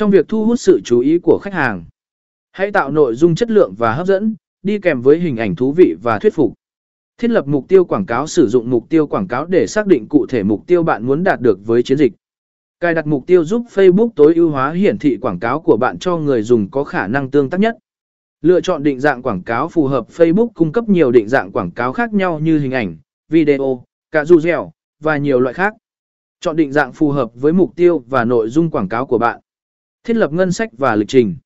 Trong việc thu hút sự chú ý của khách hàng, hãy tạo nội dung chất lượng và hấp dẫn, đi kèm với hình ảnh thú vị và thuyết phục. Thiết lập mục tiêu quảng cáo sử dụng mục tiêu quảng cáo để xác định cụ thể mục tiêu bạn muốn đạt được với chiến dịch. Cài đặt mục tiêu giúp Facebook tối ưu hóa hiển thị quảng cáo của bạn cho người dùng có khả năng tương tác nhất. Lựa chọn định dạng quảng cáo phù hợp Facebook cung cấp nhiều định dạng quảng cáo khác nhau như hình ảnh, video, cả dù dẻo, và nhiều loại khác. Chọn định dạng phù hợp với mục tiêu và nội dung quảng cáo của bạn. Thiết lập ngân sách và lịch trình.